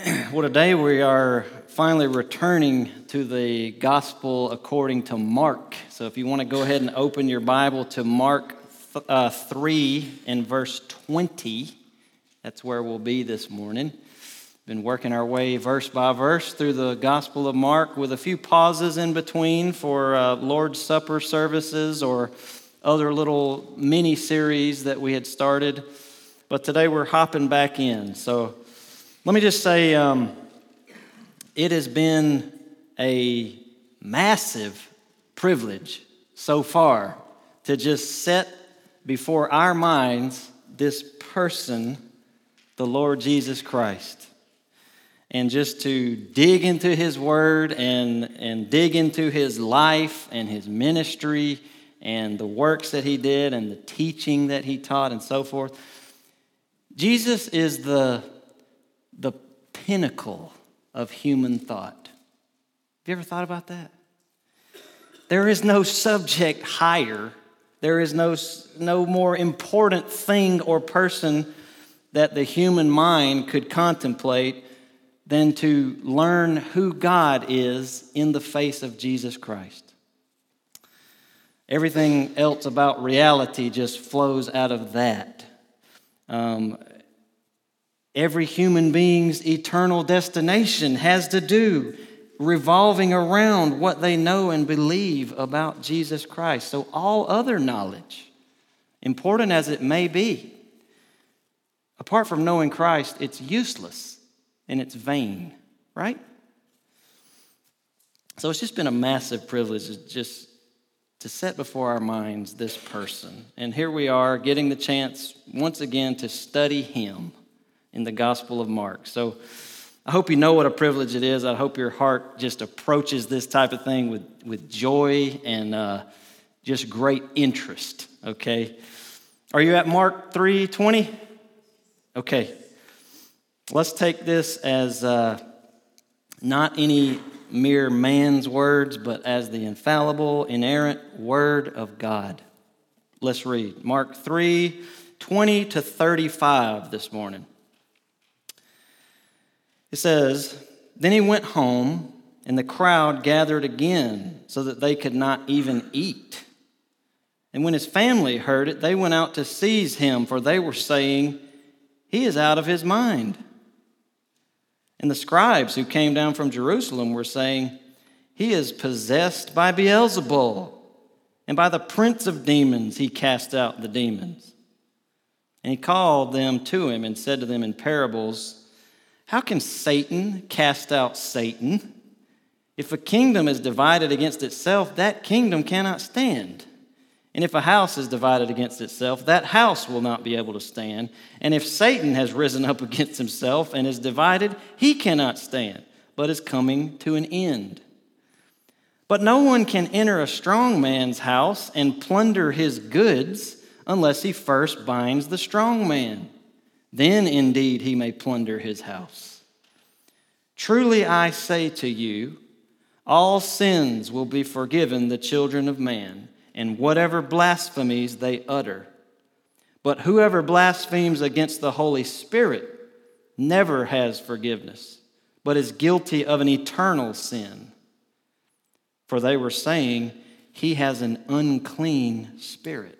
Well, today we are finally returning to the gospel according to Mark. So if you want to go ahead and open your Bible to Mark uh, 3 and verse 20, that's where we'll be this morning. Been working our way verse by verse through the Gospel of Mark with a few pauses in between for uh, Lord's Supper services or other little mini series that we had started. But today we're hopping back in. So let me just say um, it has been a massive privilege so far to just set before our minds this person, the Lord Jesus Christ and just to dig into his word and, and dig into his life and his ministry and the works that he did and the teaching that he taught and so forth. Jesus is the, the pinnacle of human thought. Have you ever thought about that? There is no subject higher, there is no, no more important thing or person that the human mind could contemplate than to learn who God is in the face of Jesus Christ. Everything else about reality just flows out of that. Um, every human being's eternal destination has to do revolving around what they know and believe about Jesus Christ. So, all other knowledge, important as it may be, apart from knowing Christ, it's useless and it's vain, right? So it's just been a massive privilege to just to set before our minds this person. And here we are getting the chance once again to study him in the Gospel of Mark. So I hope you know what a privilege it is. I hope your heart just approaches this type of thing with, with joy and uh, just great interest, okay? Are you at Mark 3:20? Okay. Let's take this as uh, not any mere man's words, but as the infallible, inerrant word of God. Let's read Mark 3 20 to 35 this morning. It says, Then he went home, and the crowd gathered again so that they could not even eat. And when his family heard it, they went out to seize him, for they were saying, He is out of his mind. And the scribes who came down from Jerusalem were saying, He is possessed by Beelzebul, and by the prince of demons he cast out the demons. And he called them to him and said to them in parables, How can Satan cast out Satan? If a kingdom is divided against itself, that kingdom cannot stand. And if a house is divided against itself, that house will not be able to stand. And if Satan has risen up against himself and is divided, he cannot stand, but is coming to an end. But no one can enter a strong man's house and plunder his goods unless he first binds the strong man. Then indeed he may plunder his house. Truly I say to you, all sins will be forgiven the children of man and whatever blasphemies they utter. But whoever blasphemes against the Holy Spirit never has forgiveness, but is guilty of an eternal sin. For they were saying, He has an unclean spirit.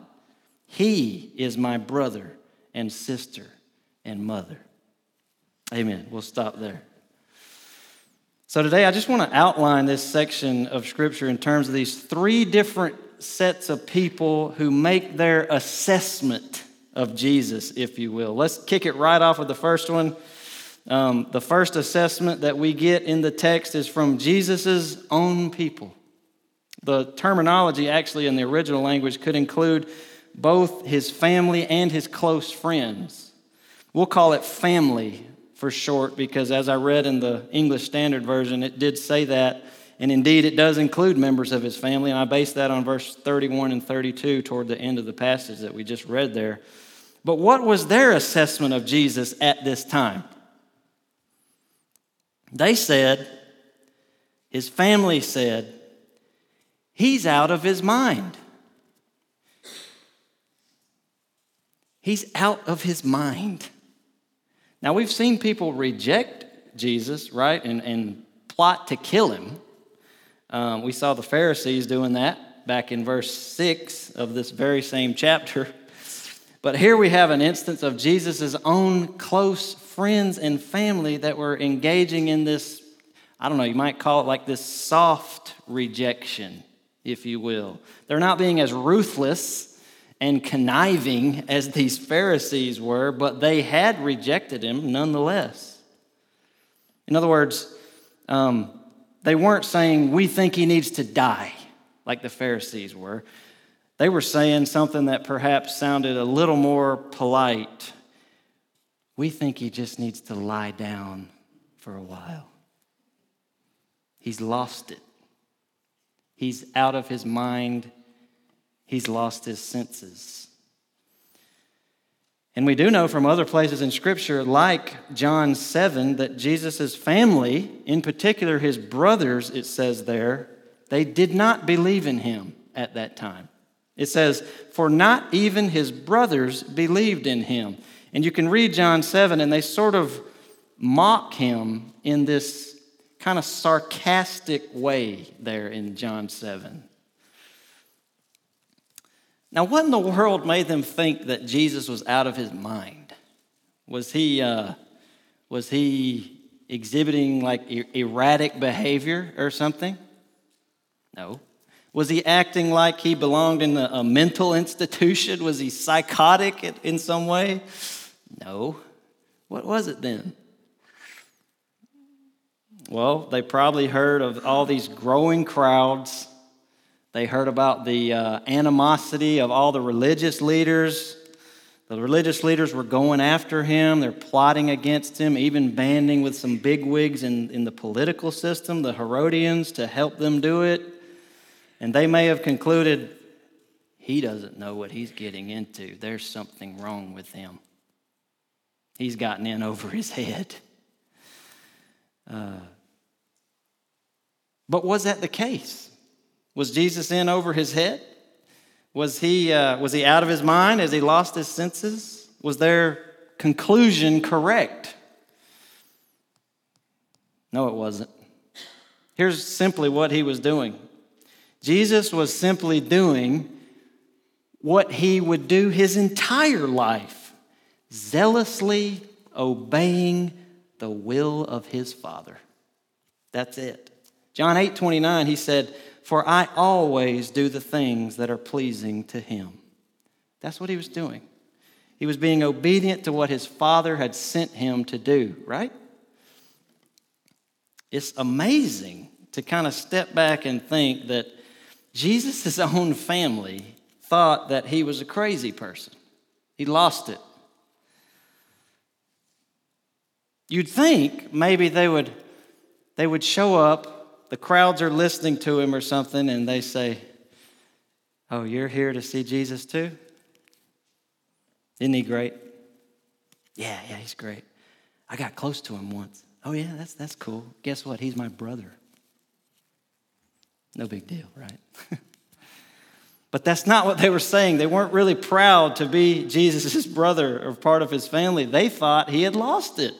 he is my brother and sister and mother. Amen. We'll stop there. So, today I just want to outline this section of Scripture in terms of these three different sets of people who make their assessment of Jesus, if you will. Let's kick it right off with the first one. Um, the first assessment that we get in the text is from Jesus' own people. The terminology, actually, in the original language, could include both his family and his close friends. We'll call it family for short because, as I read in the English Standard Version, it did say that. And indeed, it does include members of his family. And I base that on verse 31 and 32 toward the end of the passage that we just read there. But what was their assessment of Jesus at this time? They said, his family said, he's out of his mind. He's out of his mind. Now, we've seen people reject Jesus, right, and, and plot to kill him. Um, we saw the Pharisees doing that back in verse 6 of this very same chapter. But here we have an instance of Jesus' own close friends and family that were engaging in this, I don't know, you might call it like this soft rejection, if you will. They're not being as ruthless and conniving as these Pharisees were, but they had rejected him nonetheless. In other words, um, they weren't saying, We think he needs to die, like the Pharisees were. They were saying something that perhaps sounded a little more polite. We think he just needs to lie down for a while. He's lost it. He's out of his mind he's lost his senses. And we do know from other places in Scripture, like John 7, that Jesus' family, in particular his brothers, it says there, they did not believe in him at that time. It says, For not even his brothers believed in him. And you can read John 7, and they sort of mock him in this kind of sarcastic way there in John 7. Now, what in the world made them think that Jesus was out of his mind? Was he, uh, was he exhibiting like er- erratic behavior or something? No. Was he acting like he belonged in a, a mental institution? Was he psychotic in some way? No. What was it then? Well, they probably heard of all these growing crowds they heard about the uh, animosity of all the religious leaders. The religious leaders were going after him, they're plotting against him, even banding with some bigwigs in, in the political system, the Herodians, to help them do it. And they may have concluded, he doesn't know what he's getting into. There's something wrong with him. He's gotten in over his head. Uh, but was that the case? Was Jesus in over his head? Was he, uh, was he out of his mind as he lost his senses? Was their conclusion correct? No, it wasn't. Here's simply what he was doing Jesus was simply doing what he would do his entire life zealously obeying the will of his Father. That's it. John 8 29, he said, for I always do the things that are pleasing to him. That's what he was doing. He was being obedient to what his father had sent him to do, right? It's amazing to kind of step back and think that Jesus' own family thought that he was a crazy person. He lost it. You'd think maybe they would, they would show up the crowds are listening to him or something, and they say, Oh, you're here to see Jesus too? Isn't he great? Yeah, yeah, he's great. I got close to him once. Oh, yeah, that's, that's cool. Guess what? He's my brother. No big deal, right? but that's not what they were saying. They weren't really proud to be Jesus' brother or part of his family. They thought he had lost it.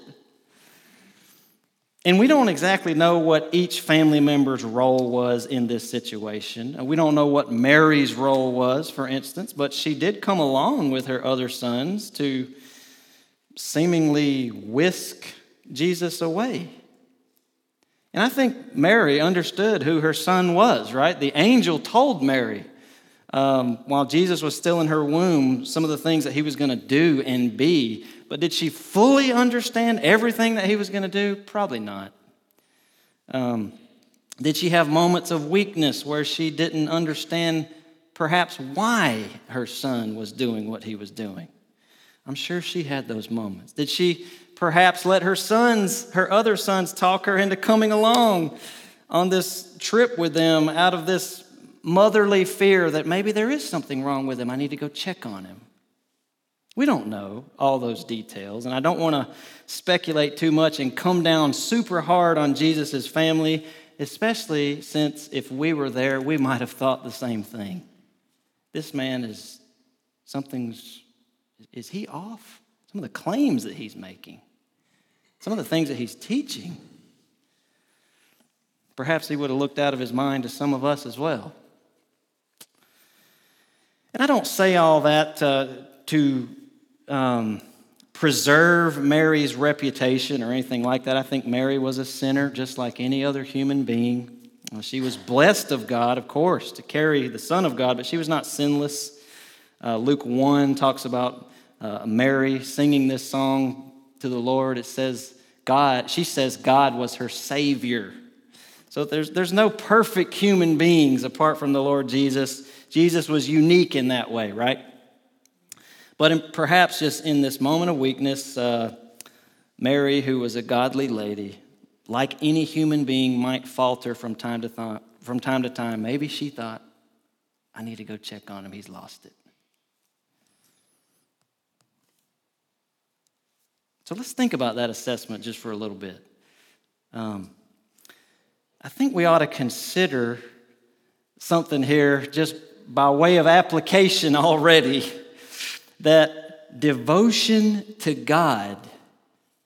And we don't exactly know what each family member's role was in this situation. We don't know what Mary's role was, for instance, but she did come along with her other sons to seemingly whisk Jesus away. And I think Mary understood who her son was, right? The angel told Mary um, while Jesus was still in her womb some of the things that he was going to do and be. But did she fully understand everything that he was going to do? Probably not. Um, did she have moments of weakness where she didn't understand perhaps why her son was doing what he was doing? I'm sure she had those moments. Did she perhaps let her sons, her other sons, talk her into coming along on this trip with them out of this motherly fear that maybe there is something wrong with him. I need to go check on him. We don't know all those details, and I don't want to speculate too much and come down super hard on Jesus' family, especially since if we were there, we might have thought the same thing. This man is something's, is he off? Some of the claims that he's making, some of the things that he's teaching. Perhaps he would have looked out of his mind to some of us as well. And I don't say all that uh, to um, preserve Mary's reputation or anything like that. I think Mary was a sinner just like any other human being. She was blessed of God, of course, to carry the Son of God, but she was not sinless. Uh, Luke 1 talks about uh, Mary singing this song to the Lord. It says, God, she says God was her Savior. So there's, there's no perfect human beings apart from the Lord Jesus. Jesus was unique in that way, right? But in, perhaps just in this moment of weakness, uh, Mary, who was a godly lady, like any human being, might falter from time to th- from time to time. Maybe she thought, "I need to go check on him. He's lost it." So let's think about that assessment just for a little bit. Um, I think we ought to consider something here just by way of application already that devotion to God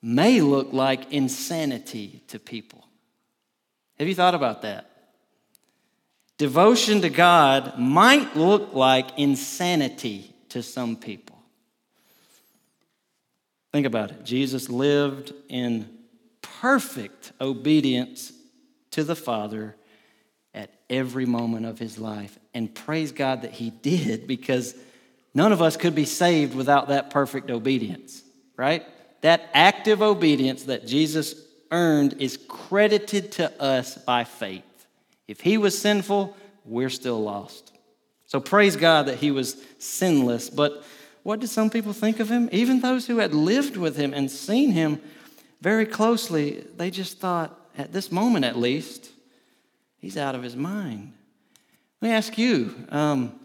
may look like insanity to people. Have you thought about that? Devotion to God might look like insanity to some people. Think about it. Jesus lived in perfect obedience to the Father at every moment of his life. And praise God that he did because none of us could be saved without that perfect obedience, right? That active obedience that Jesus earned is credited to us by faith. If he was sinful, we're still lost. So praise God that he was sinless. But what did some people think of him? Even those who had lived with him and seen him very closely, they just thought, at this moment at least, he's out of his mind. Let me ask you um,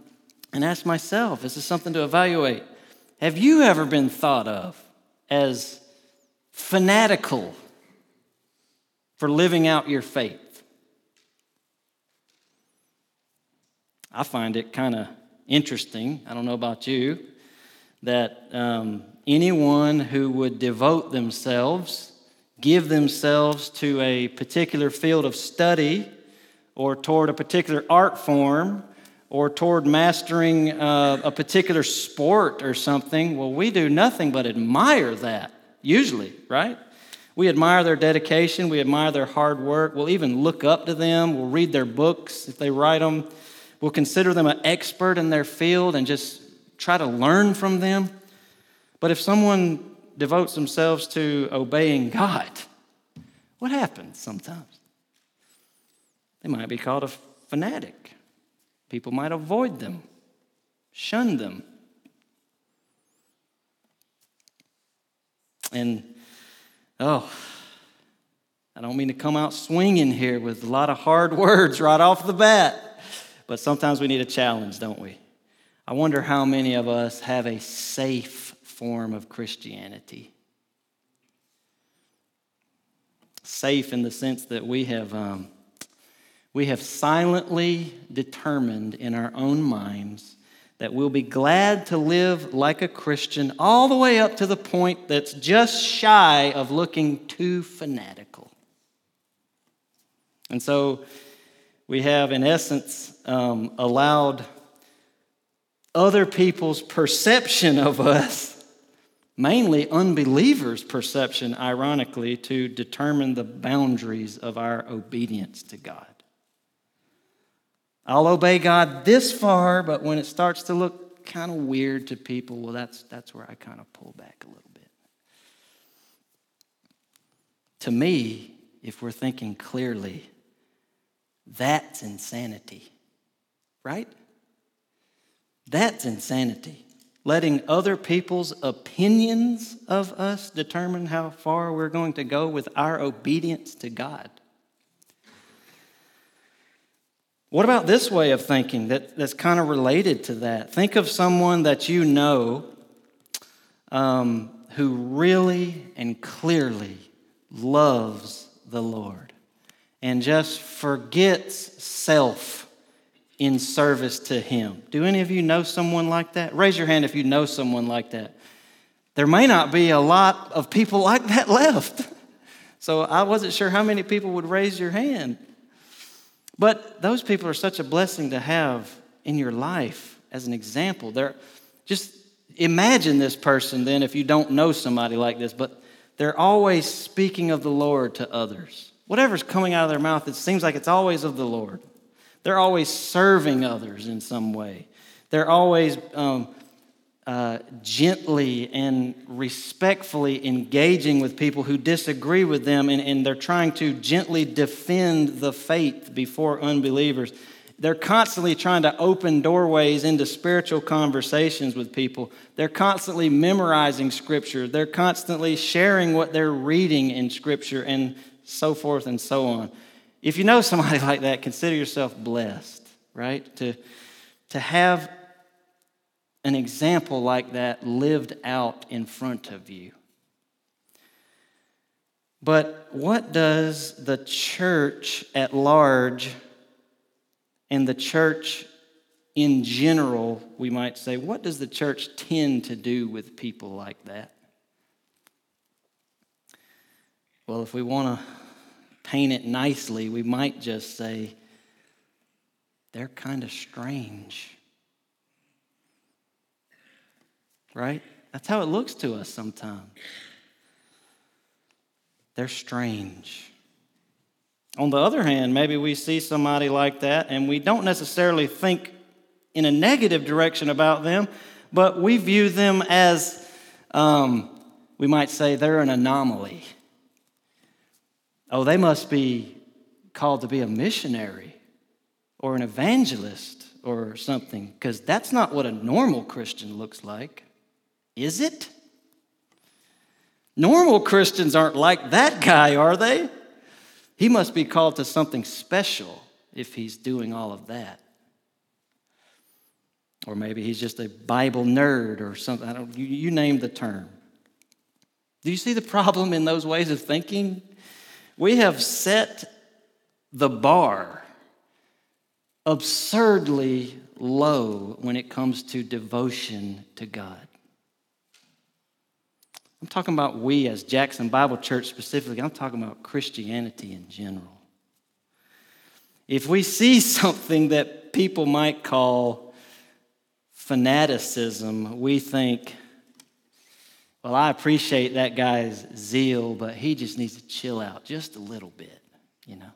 and ask myself this is something to evaluate. Have you ever been thought of as fanatical for living out your faith? I find it kind of interesting. I don't know about you, that um, anyone who would devote themselves give themselves to a particular field of study or toward a particular art form or toward mastering uh, a particular sport or something, well, we do nothing but admire that, usually, right? We admire their dedication, we admire their hard work, we'll even look up to them, we'll read their books if they write them, we'll consider them an expert in their field and just try to learn from them. But if someone devotes themselves to obeying God, what happens sometimes? They might be called a fanatic. People might avoid them, shun them. And, oh, I don't mean to come out swinging here with a lot of hard words right off the bat, but sometimes we need a challenge, don't we? I wonder how many of us have a safe form of Christianity. Safe in the sense that we have, um, we have silently determined in our own minds that we'll be glad to live like a Christian all the way up to the point that's just shy of looking too fanatical. And so we have, in essence, um, allowed other people's perception of us mainly unbelievers' perception, ironically, to determine the boundaries of our obedience to God. I'll obey God this far, but when it starts to look kind of weird to people, well, that's, that's where I kind of pull back a little bit. To me, if we're thinking clearly, that's insanity, right? That's insanity. letting other people's opinions of us determine how far we're going to go with our obedience to God. What about this way of thinking that, that's kind of related to that? Think of someone that you know um, who really and clearly loves the Lord and just forgets self in service to Him. Do any of you know someone like that? Raise your hand if you know someone like that. There may not be a lot of people like that left. So I wasn't sure how many people would raise your hand. But those people are such a blessing to have in your life as an example. They're just imagine this person then if you don't know somebody like this, but they're always speaking of the Lord to others. Whatever's coming out of their mouth, it seems like it's always of the Lord. They're always serving others in some way. They're always um, uh, gently and respectfully engaging with people who disagree with them, and, and they're trying to gently defend the faith before unbelievers. They're constantly trying to open doorways into spiritual conversations with people. They're constantly memorizing Scripture. They're constantly sharing what they're reading in Scripture and so forth and so on. If you know somebody like that, consider yourself blessed, right? To, to have an example like that lived out in front of you. But what does the church at large and the church in general, we might say, what does the church tend to do with people like that? Well, if we want to paint it nicely, we might just say they're kind of strange. Right? That's how it looks to us sometimes. They're strange. On the other hand, maybe we see somebody like that and we don't necessarily think in a negative direction about them, but we view them as, um, we might say, they're an anomaly oh, they must be called to be a missionary or an evangelist or something, because that's not what a normal Christian looks like, is it? Normal Christians aren't like that guy, are they? He must be called to something special if he's doing all of that. Or maybe he's just a Bible nerd or something. I don't, you, you name the term. Do you see the problem in those ways of thinking? We have set the bar absurdly low when it comes to devotion to God. I'm talking about we as Jackson Bible Church specifically, I'm talking about Christianity in general. If we see something that people might call fanaticism, we think, well, I appreciate that guy's zeal, but he just needs to chill out just a little bit, you know.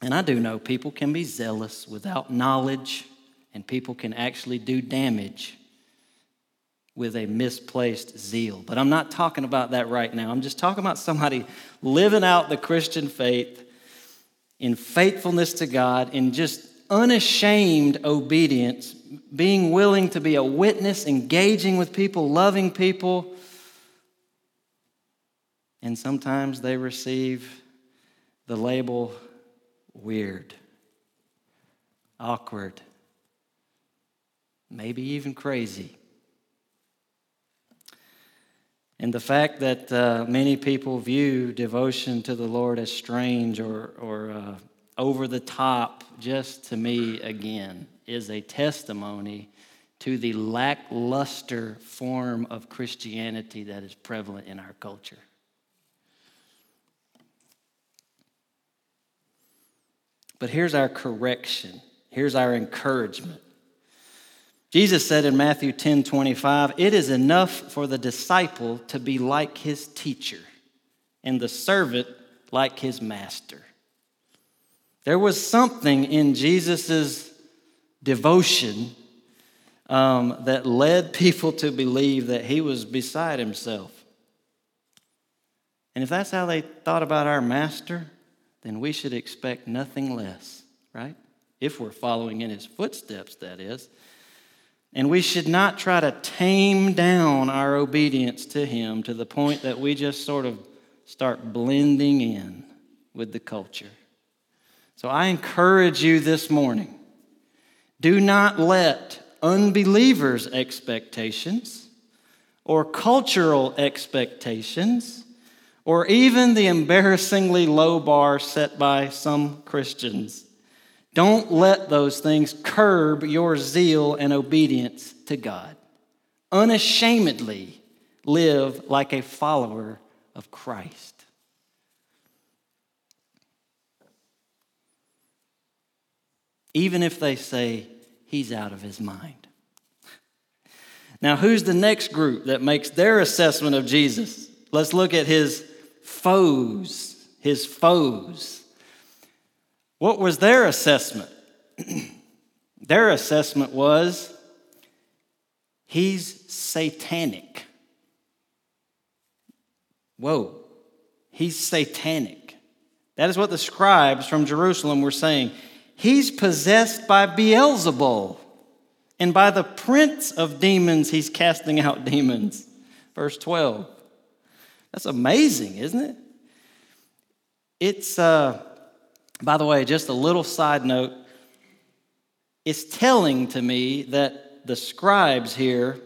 And I do know people can be zealous without knowledge, and people can actually do damage with a misplaced zeal. But I'm not talking about that right now. I'm just talking about somebody living out the Christian faith in faithfulness to God, in just unashamed obedience, being willing to be a witness, engaging with people, loving people. And sometimes they receive the label weird, awkward, maybe even crazy. And the fact that uh, many people view devotion to the Lord as strange or, or uh, over the top, just to me, again, is a testimony to the lackluster form of Christianity that is prevalent in our culture. But here's our correction. Here's our encouragement. Jesus said in Matthew 10 25, It is enough for the disciple to be like his teacher, and the servant like his master. There was something in Jesus' devotion um, that led people to believe that he was beside himself. And if that's how they thought about our master, then we should expect nothing less, right? If we're following in his footsteps, that is. And we should not try to tame down our obedience to Him to the point that we just sort of start blending in with the culture. So I encourage you this morning do not let unbelievers' expectations or cultural expectations or even the embarrassingly low bar set by some Christians. Don't let those things curb your zeal and obedience to God. Unashamedly live like a follower of Christ. Even if they say he's out of his mind. Now, who's the next group that makes their assessment of Jesus? Let's look at his foes. His foes. What was their assessment? their assessment was he's satanic. Whoa, he's satanic. That is what the scribes from Jerusalem were saying. He's possessed by Beelzebul, and by the prince of demons, he's casting out demons. Verse 12. That's amazing, isn't it? It's, uh, by the way, just a little side note. It's telling to me that the scribes here,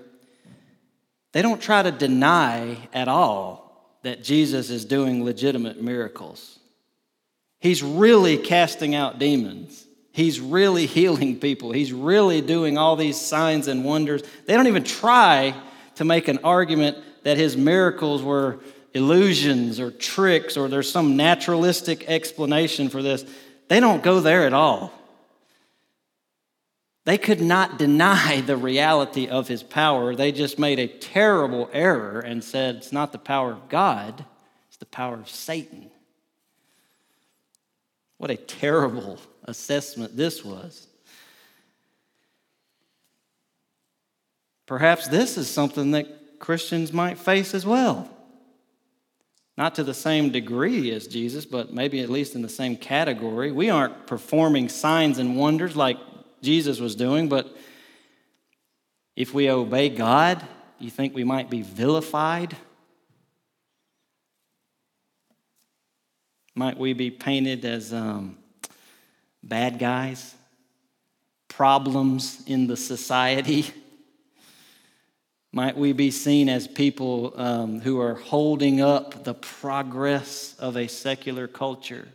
they don't try to deny at all that Jesus is doing legitimate miracles. He's really casting out demons. He's really healing people. He's really doing all these signs and wonders. They don't even try to make an argument that his miracles were illusions or tricks or there's some naturalistic explanation for this. They don't go there at all. They could not deny the reality of his power. They just made a terrible error and said it's not the power of God, it's the power of Satan. What a terrible assessment this was. Perhaps this is something that Christians might face as well. Not to the same degree as Jesus, but maybe at least in the same category. We aren't performing signs and wonders like Jesus was doing, but if we obey God, you think we might be vilified? Might we be painted as um, bad guys, problems in the society? Might we be seen as people um, who are holding up the progress of a secular culture?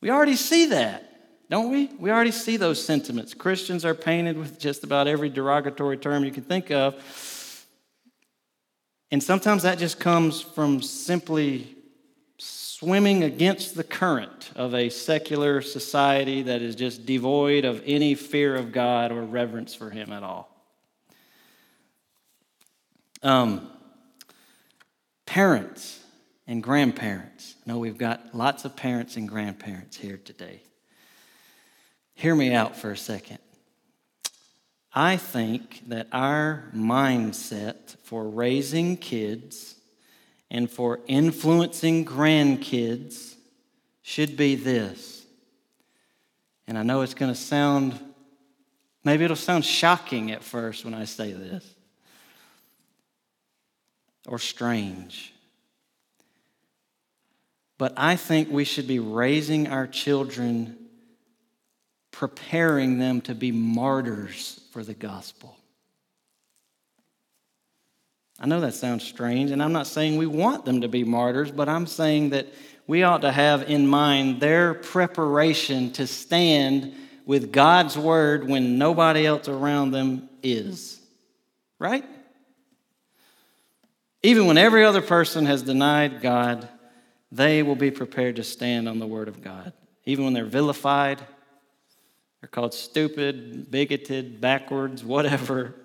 We already see that, don't we? We already see those sentiments. Christians are painted with just about every derogatory term you can think of. And sometimes that just comes from simply swimming against the current of a secular society that is just devoid of any fear of God or reverence for Him at all. Um, parents and grandparents. No, we've got lots of parents and grandparents here today. Hear me out for a second. I think that our mindset for raising kids and for influencing grandkids should be this. And I know it's going to sound, maybe it'll sound shocking at first when I say this, or strange. But I think we should be raising our children, preparing them to be martyrs for the gospel. I know that sounds strange, and I'm not saying we want them to be martyrs, but I'm saying that we ought to have in mind their preparation to stand with God's word when nobody else around them is. Right? Even when every other person has denied God, they will be prepared to stand on the word of God. Even when they're vilified, they're called stupid, bigoted, backwards, whatever.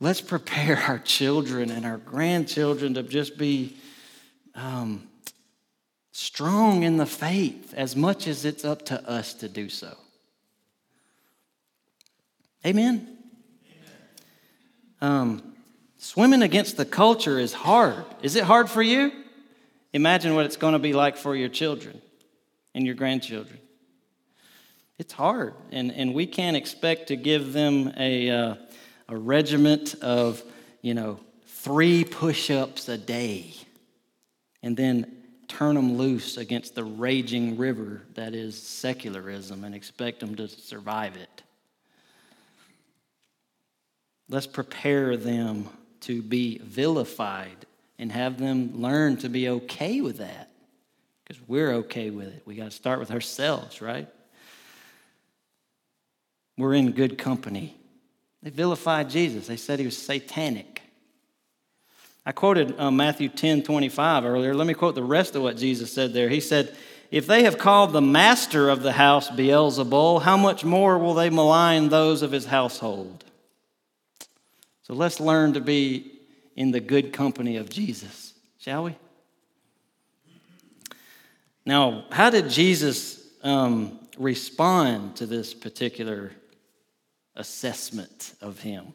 Let's prepare our children and our grandchildren to just be um, strong in the faith as much as it's up to us to do so. Amen? Um, swimming against the culture is hard. Is it hard for you? Imagine what it's going to be like for your children and your grandchildren. It's hard, and, and we can't expect to give them a, uh, a regiment of, you know, three push ups a day and then turn them loose against the raging river that is secularism and expect them to survive it. Let's prepare them to be vilified and have them learn to be okay with that because we're okay with it. We got to start with ourselves, right? We're in good company. They vilified Jesus, they said he was satanic. I quoted uh, Matthew 10 25 earlier. Let me quote the rest of what Jesus said there. He said, If they have called the master of the house Beelzebul, how much more will they malign those of his household? So let's learn to be in the good company of Jesus, shall we? Now, how did Jesus um, respond to this particular assessment of him?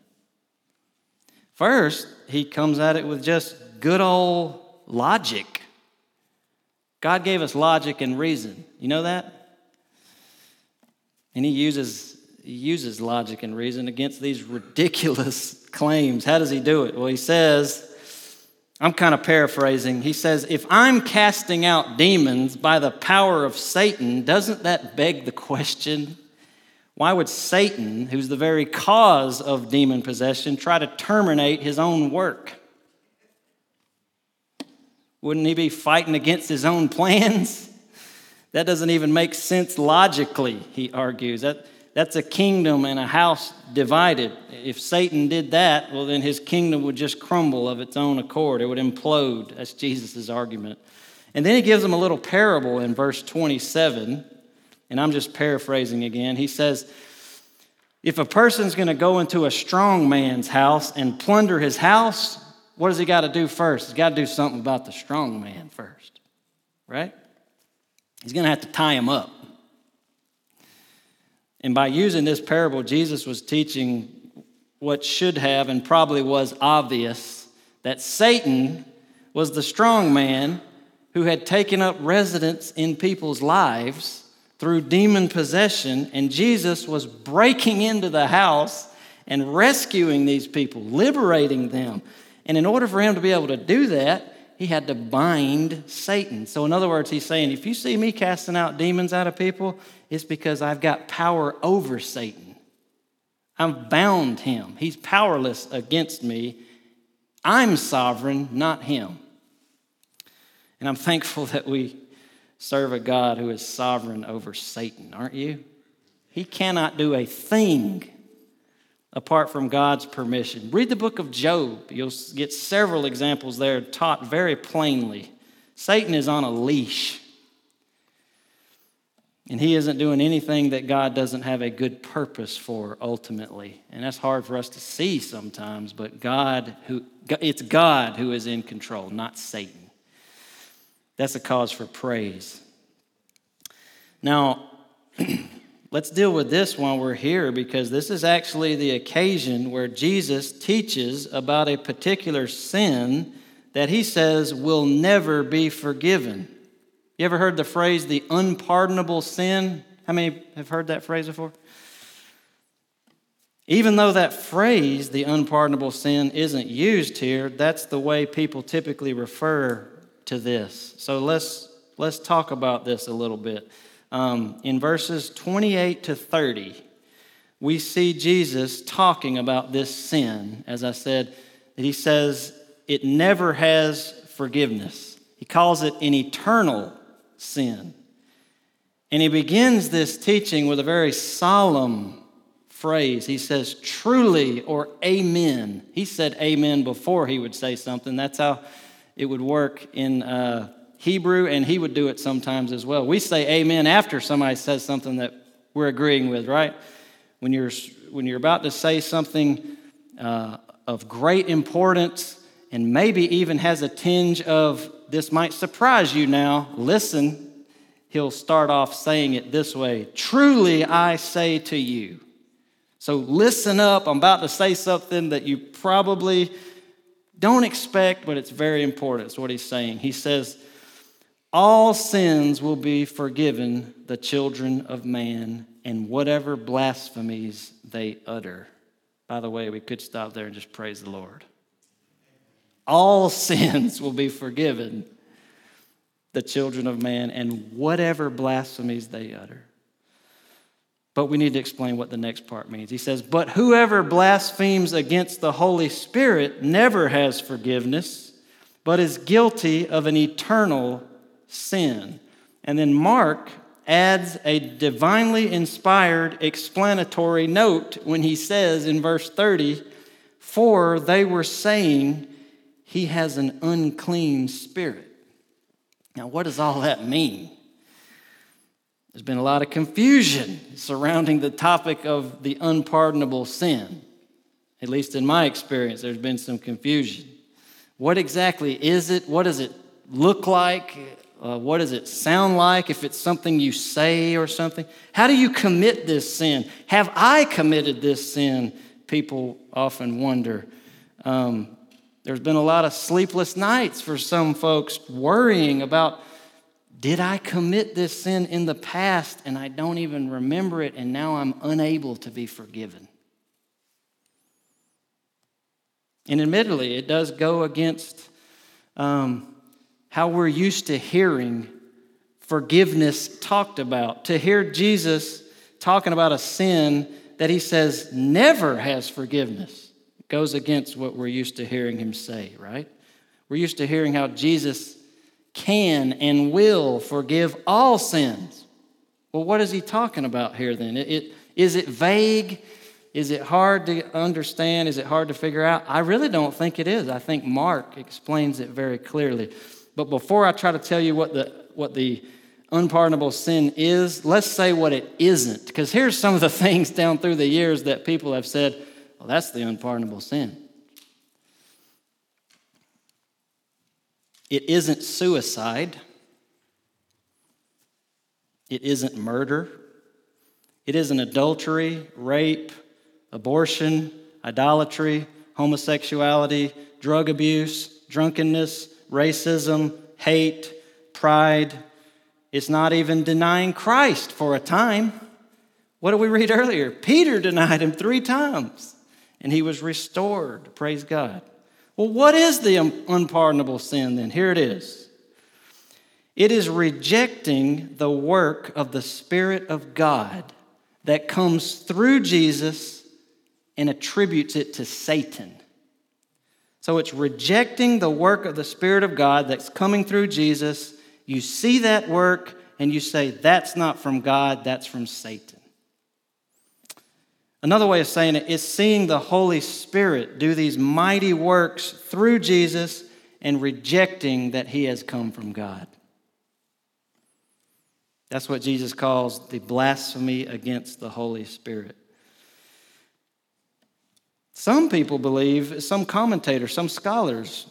First, he comes at it with just good old logic. God gave us logic and reason. You know that? And he uses he uses logic and reason against these ridiculous claims. How does he do it? Well, he says, I'm kind of paraphrasing. He says, If I'm casting out demons by the power of Satan, doesn't that beg the question? Why would Satan, who's the very cause of demon possession, try to terminate his own work? Wouldn't he be fighting against his own plans? That doesn't even make sense logically, he argues. That, that's a kingdom and a house divided. If Satan did that, well, then his kingdom would just crumble of its own accord. It would implode. That's Jesus' argument. And then he gives them a little parable in verse 27, and I'm just paraphrasing again. He says, If a person's going to go into a strong man's house and plunder his house, what does he got to do first? He's got to do something about the strong man first, right? He's going to have to tie him up. And by using this parable, Jesus was teaching what should have and probably was obvious that Satan was the strong man who had taken up residence in people's lives through demon possession, and Jesus was breaking into the house and rescuing these people, liberating them. And in order for him to be able to do that, he had to bind Satan. So, in other words, he's saying, if you see me casting out demons out of people, it's because I've got power over Satan. I've bound him. He's powerless against me. I'm sovereign, not him. And I'm thankful that we serve a God who is sovereign over Satan, aren't you? He cannot do a thing apart from God's permission. Read the book of Job. You'll get several examples there taught very plainly. Satan is on a leash. And he isn't doing anything that God doesn't have a good purpose for ultimately. And that's hard for us to see sometimes, but God who it's God who is in control, not Satan. That's a cause for praise. Now, Let's deal with this while we're here because this is actually the occasion where Jesus teaches about a particular sin that he says will never be forgiven. You ever heard the phrase the unpardonable sin? How many have heard that phrase before? Even though that phrase, the unpardonable sin, isn't used here, that's the way people typically refer to this. So let's, let's talk about this a little bit um, in verses 28 to 30, we see Jesus talking about this sin. As I said, he says it never has forgiveness. He calls it an eternal sin. And he begins this teaching with a very solemn phrase. He says, truly or amen. He said amen before he would say something. That's how it would work in. Uh, Hebrew, and he would do it sometimes as well. We say amen after somebody says something that we're agreeing with, right? When you're, when you're about to say something uh, of great importance and maybe even has a tinge of this might surprise you now, listen, he'll start off saying it this way Truly I say to you. So listen up. I'm about to say something that you probably don't expect, but it's very important. It's what he's saying. He says, all sins will be forgiven the children of man and whatever blasphemies they utter. By the way, we could stop there and just praise the Lord. All sins will be forgiven the children of man and whatever blasphemies they utter. But we need to explain what the next part means. He says, But whoever blasphemes against the Holy Spirit never has forgiveness, but is guilty of an eternal sin. And then Mark adds a divinely inspired explanatory note when he says in verse 30, For they were saying, He has an unclean spirit. Now, what does all that mean? There's been a lot of confusion surrounding the topic of the unpardonable sin. At least in my experience, there's been some confusion. What exactly is it? What does it look like? Uh, what does it sound like if it's something you say or something? How do you commit this sin? Have I committed this sin? People often wonder. Um, there's been a lot of sleepless nights for some folks worrying about did I commit this sin in the past and I don't even remember it and now I'm unable to be forgiven? And admittedly, it does go against um, how we're used to hearing forgiveness talked about. To hear Jesus talking about a sin that he says never has forgiveness goes against what we're used to hearing him say, right? We're used to hearing how Jesus can and will forgive all sins. Well, what is he talking about here then? It, it, is it vague? Is it hard to understand? Is it hard to figure out? I really don't think it is. I think Mark explains it very clearly. But before I try to tell you what the, what the unpardonable sin is, let's say what it isn't. Because here's some of the things down through the years that people have said, well, that's the unpardonable sin. It isn't suicide. It isn't murder. It isn't adultery, rape, abortion, idolatry, homosexuality, drug abuse, drunkenness, racism, hate, pride. It's not even denying Christ for a time. What did we read earlier? Peter denied him three times and he was restored. Praise God. Well, what is the unpardonable sin then? Here it is it is rejecting the work of the Spirit of God that comes through Jesus and attributes it to Satan. So it's rejecting the work of the Spirit of God that's coming through Jesus. You see that work and you say, that's not from God, that's from Satan. Another way of saying it is seeing the Holy Spirit do these mighty works through Jesus and rejecting that he has come from God. That's what Jesus calls the blasphemy against the Holy Spirit. Some people believe, some commentators, some scholars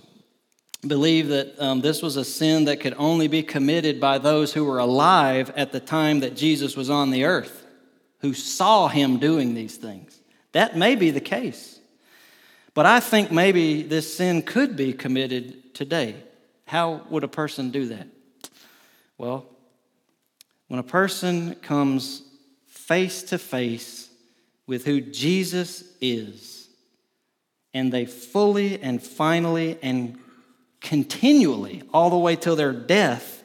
believe that um, this was a sin that could only be committed by those who were alive at the time that Jesus was on the earth who saw him doing these things. That may be the case. But I think maybe this sin could be committed today. How would a person do that? Well, when a person comes face to face with who Jesus is, and they fully and finally and continually, all the way till their death,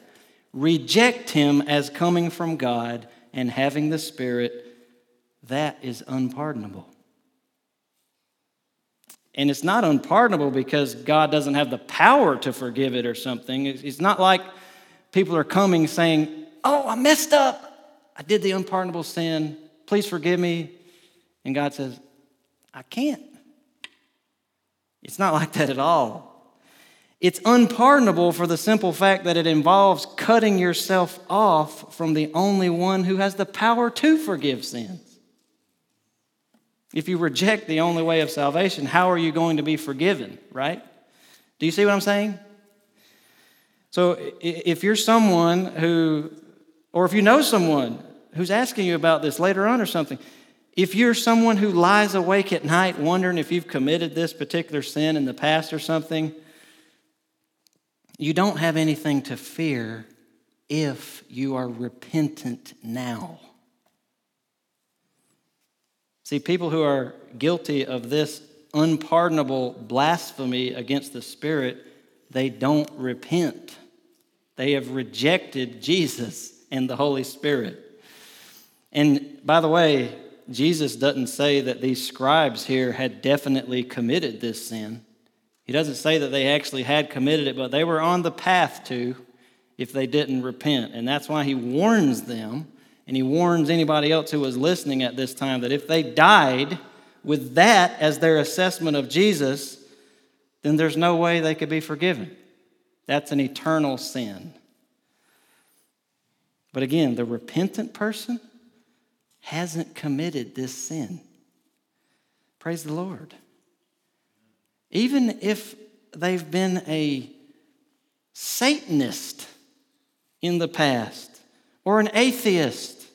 reject him as coming from God and having the Spirit that is unpardonable. And it's not unpardonable because God doesn't have the power to forgive it or something. It's not like people are coming saying, Oh, I messed up. I did the unpardonable sin. Please forgive me. And God says, I can't. It's not like that at all. It's unpardonable for the simple fact that it involves cutting yourself off from the only one who has the power to forgive sins. If you reject the only way of salvation, how are you going to be forgiven, right? Do you see what I'm saying? So if you're someone who, or if you know someone who's asking you about this later on or something, if you're someone who lies awake at night wondering if you've committed this particular sin in the past or something, you don't have anything to fear if you are repentant now. See, people who are guilty of this unpardonable blasphemy against the Spirit, they don't repent. They have rejected Jesus and the Holy Spirit. And by the way, Jesus doesn't say that these scribes here had definitely committed this sin. He doesn't say that they actually had committed it, but they were on the path to if they didn't repent. And that's why he warns them, and he warns anybody else who was listening at this time that if they died with that as their assessment of Jesus, then there's no way they could be forgiven. That's an eternal sin. But again, the repentant person hasn't committed this sin. Praise the Lord. Even if they've been a Satanist in the past, or an atheist,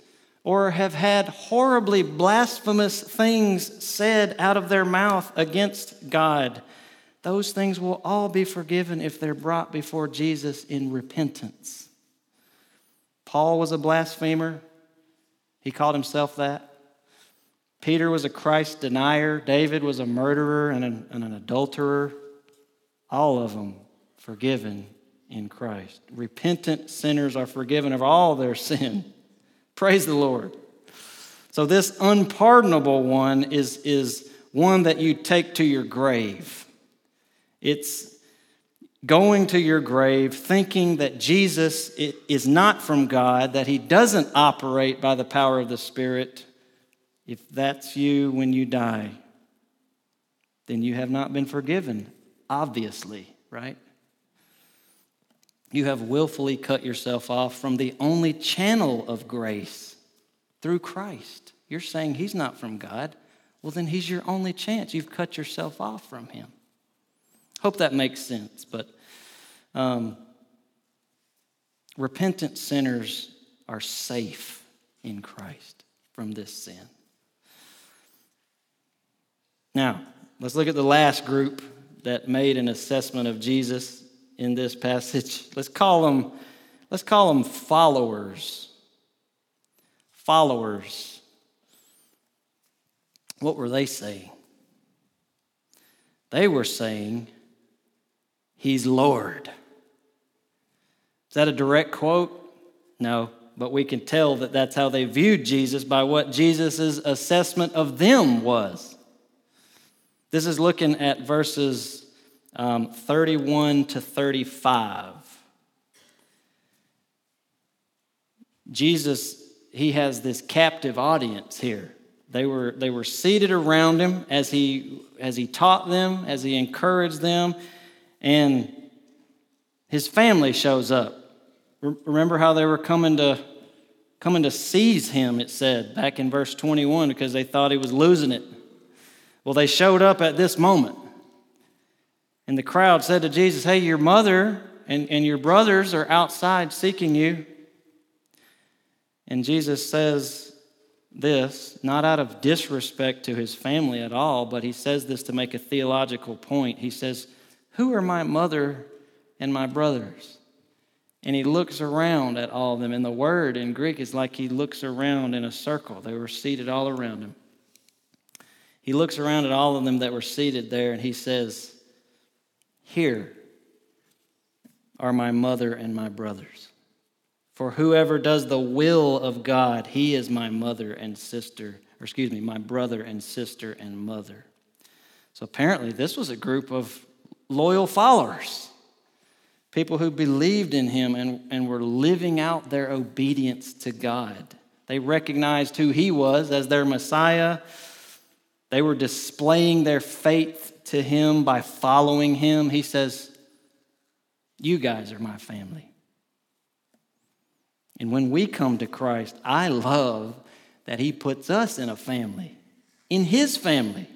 or have had horribly blasphemous things said out of their mouth against God, those things will all be forgiven if they're brought before Jesus in repentance. Paul was a blasphemer, he called himself that. Peter was a Christ denier. David was a murderer and an, and an adulterer. All of them forgiven in Christ. Repentant sinners are forgiven of all their sin. Praise the Lord. So, this unpardonable one is, is one that you take to your grave. It's going to your grave thinking that Jesus is not from God, that he doesn't operate by the power of the Spirit. If that's you when you die, then you have not been forgiven, obviously, right? You have willfully cut yourself off from the only channel of grace through Christ. You're saying he's not from God. Well, then he's your only chance. You've cut yourself off from him. Hope that makes sense. But um, repentant sinners are safe in Christ from this sin. Now, let's look at the last group that made an assessment of Jesus in this passage. Let's call them, let's call them followers. Followers. What were they saying? They were saying, He's Lord. Is that a direct quote? No, but we can tell that that's how they viewed Jesus by what Jesus' assessment of them was. This is looking at verses um, 31 to 35. Jesus, he has this captive audience here. They were, they were seated around him as he, as he taught them, as he encouraged them, and his family shows up. Remember how they were coming to, coming to seize him, it said back in verse 21, because they thought he was losing it. Well, they showed up at this moment. And the crowd said to Jesus, Hey, your mother and, and your brothers are outside seeking you. And Jesus says this, not out of disrespect to his family at all, but he says this to make a theological point. He says, Who are my mother and my brothers? And he looks around at all of them. And the word in Greek is like he looks around in a circle. They were seated all around him. He looks around at all of them that were seated there and he says, here are my mother and my brothers. For whoever does the will of God, he is my mother and sister, or excuse me, my brother and sister and mother. So apparently, this was a group of loyal followers, people who believed in him and, and were living out their obedience to God. They recognized who he was as their Messiah. They were displaying their faith to him by following him, he says, You guys are my family. And when we come to Christ, I love that he puts us in a family, in his family.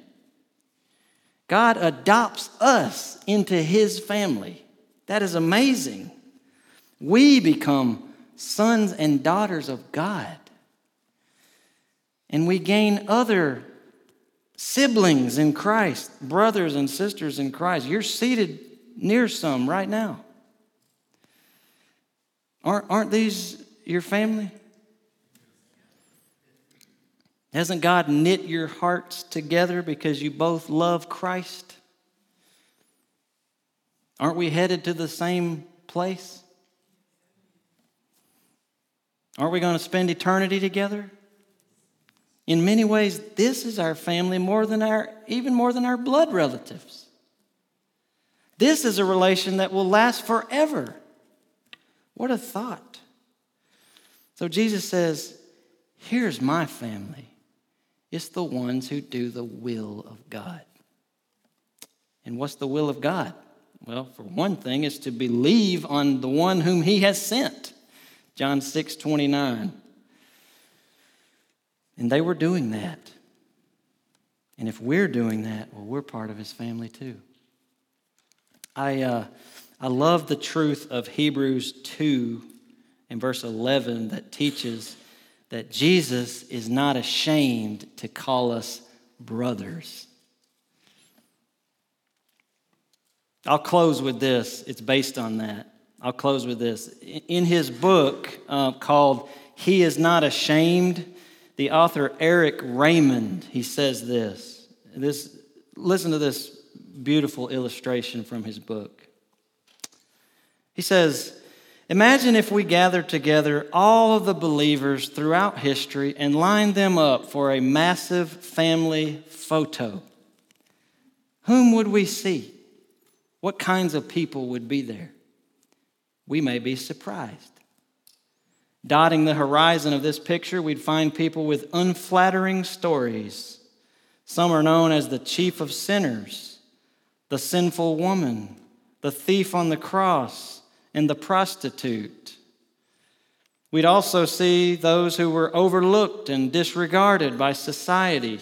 God adopts us into his family. That is amazing. We become sons and daughters of God. And we gain other siblings in Christ, brothers and sisters in Christ. You're seated near some right now. Aren't, aren't these your family? Hasn't God knit your hearts together because you both love Christ? Aren't we headed to the same place? Aren't we going to spend eternity together? In many ways, this is our family more than our, even more than our blood relatives. This is a relation that will last forever. What a thought. So Jesus says, Here's my family. It's the ones who do the will of God. And what's the will of God? Well, for one thing, is to believe on the one whom he has sent. John 6 29. And they were doing that. And if we're doing that, well, we're part of his family too. I, uh, I love the truth of Hebrews 2 and verse 11 that teaches that Jesus is not ashamed to call us brothers. I'll close with this. It's based on that. I'll close with this. In his book uh, called He Is Not Ashamed, the author Erik Raymond, he says this. this. Listen to this beautiful illustration from his book. He says, Imagine if we gathered together all of the believers throughout history and lined them up for a massive family photo. Whom would we see? What kinds of people would be there? We may be surprised. Dotting the horizon of this picture, we'd find people with unflattering stories. Some are known as the chief of sinners, the sinful woman, the thief on the cross, and the prostitute. We'd also see those who were overlooked and disregarded by society.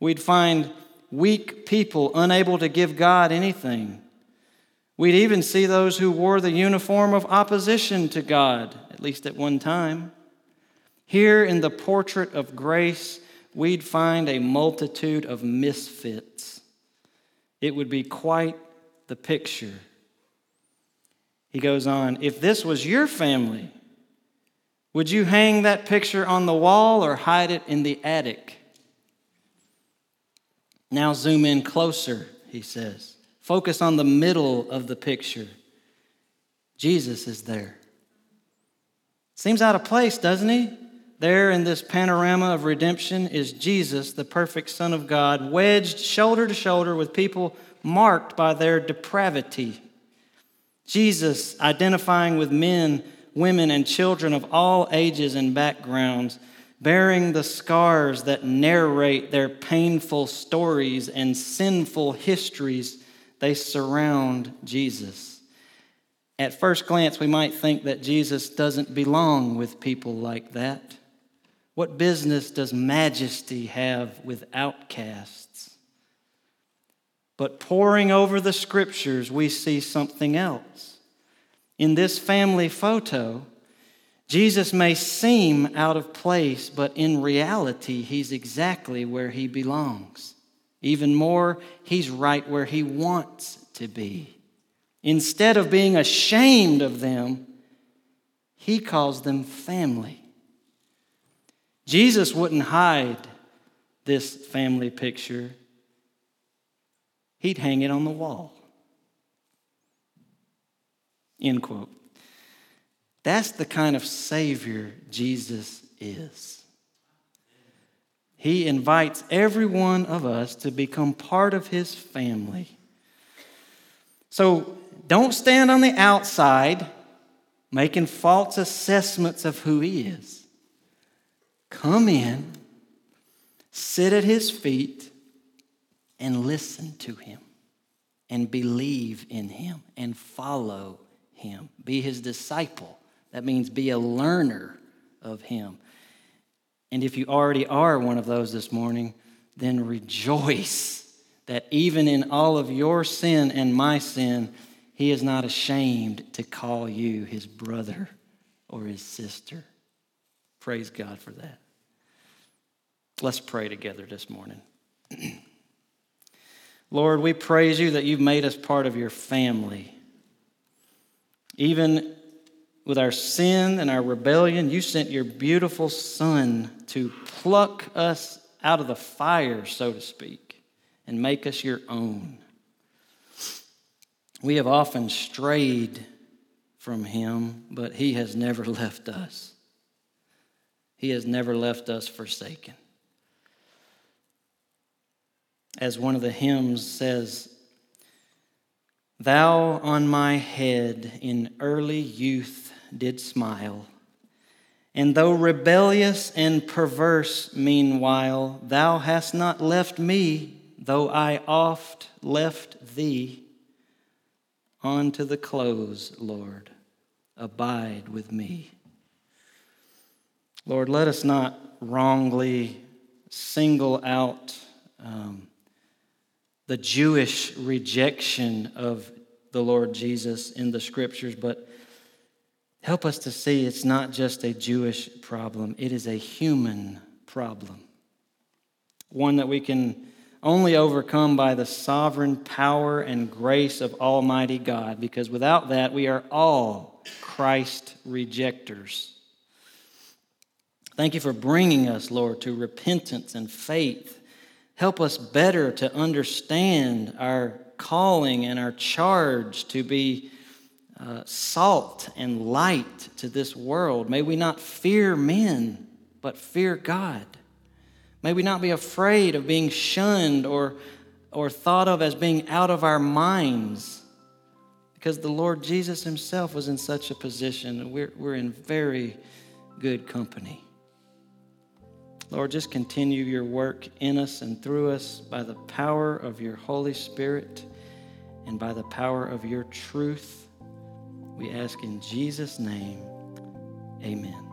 We'd find weak people unable to give God anything. We'd even see those who wore the uniform of opposition to God, at least at one time. Here in the portrait of grace, we'd find a multitude of misfits. It would be quite the picture. He goes on If this was your family, would you hang that picture on the wall or hide it in the attic? Now zoom in closer, he says. Focus on the middle of the picture. Jesus is there. Seems out of place, doesn't he? There in this panorama of redemption is Jesus, the perfect Son of God, wedged shoulder to shoulder with people marked by their depravity. Jesus identifying with men, women, and children of all ages and backgrounds, bearing the scars that narrate their painful stories and sinful histories they surround Jesus. At first glance, we might think that Jesus doesn't belong with people like that. What business does majesty have with outcasts? But poring over the scriptures, we see something else. In this family photo, Jesus may seem out of place, but in reality, he's exactly where he belongs. Even more, he's right where he wants to be. Instead of being ashamed of them, he calls them family. Jesus wouldn't hide this family picture, he'd hang it on the wall. End quote. That's the kind of Savior Jesus is. He invites every one of us to become part of His family. So don't stand on the outside making false assessments of who He is. Come in, sit at His feet, and listen to Him, and believe in Him, and follow Him. Be His disciple. That means be a learner of Him. And if you already are one of those this morning, then rejoice that even in all of your sin and my sin, He is not ashamed to call you His brother or His sister. Praise God for that. Let's pray together this morning. Lord, we praise you that you've made us part of your family. Even with our sin and our rebellion, you sent your beautiful Son to pluck us out of the fire, so to speak, and make us your own. We have often strayed from Him, but He has never left us. He has never left us forsaken. As one of the hymns says, Thou on my head in early youth did smile. And though rebellious and perverse, meanwhile, thou hast not left me, though I oft left thee. On to the close, Lord, abide with me. Lord, let us not wrongly single out um, the Jewish rejection of the Lord Jesus in the scriptures, but help us to see it's not just a Jewish problem, it is a human problem. One that we can only overcome by the sovereign power and grace of Almighty God, because without that, we are all Christ rejectors. Thank you for bringing us, Lord, to repentance and faith Help us better to understand our calling and our charge to be uh, salt and light to this world. May we not fear men, but fear God. May we not be afraid of being shunned or, or thought of as being out of our minds, because the Lord Jesus Himself was in such a position. We're, we're in very good company. Lord, just continue your work in us and through us by the power of your Holy Spirit and by the power of your truth. We ask in Jesus' name, amen.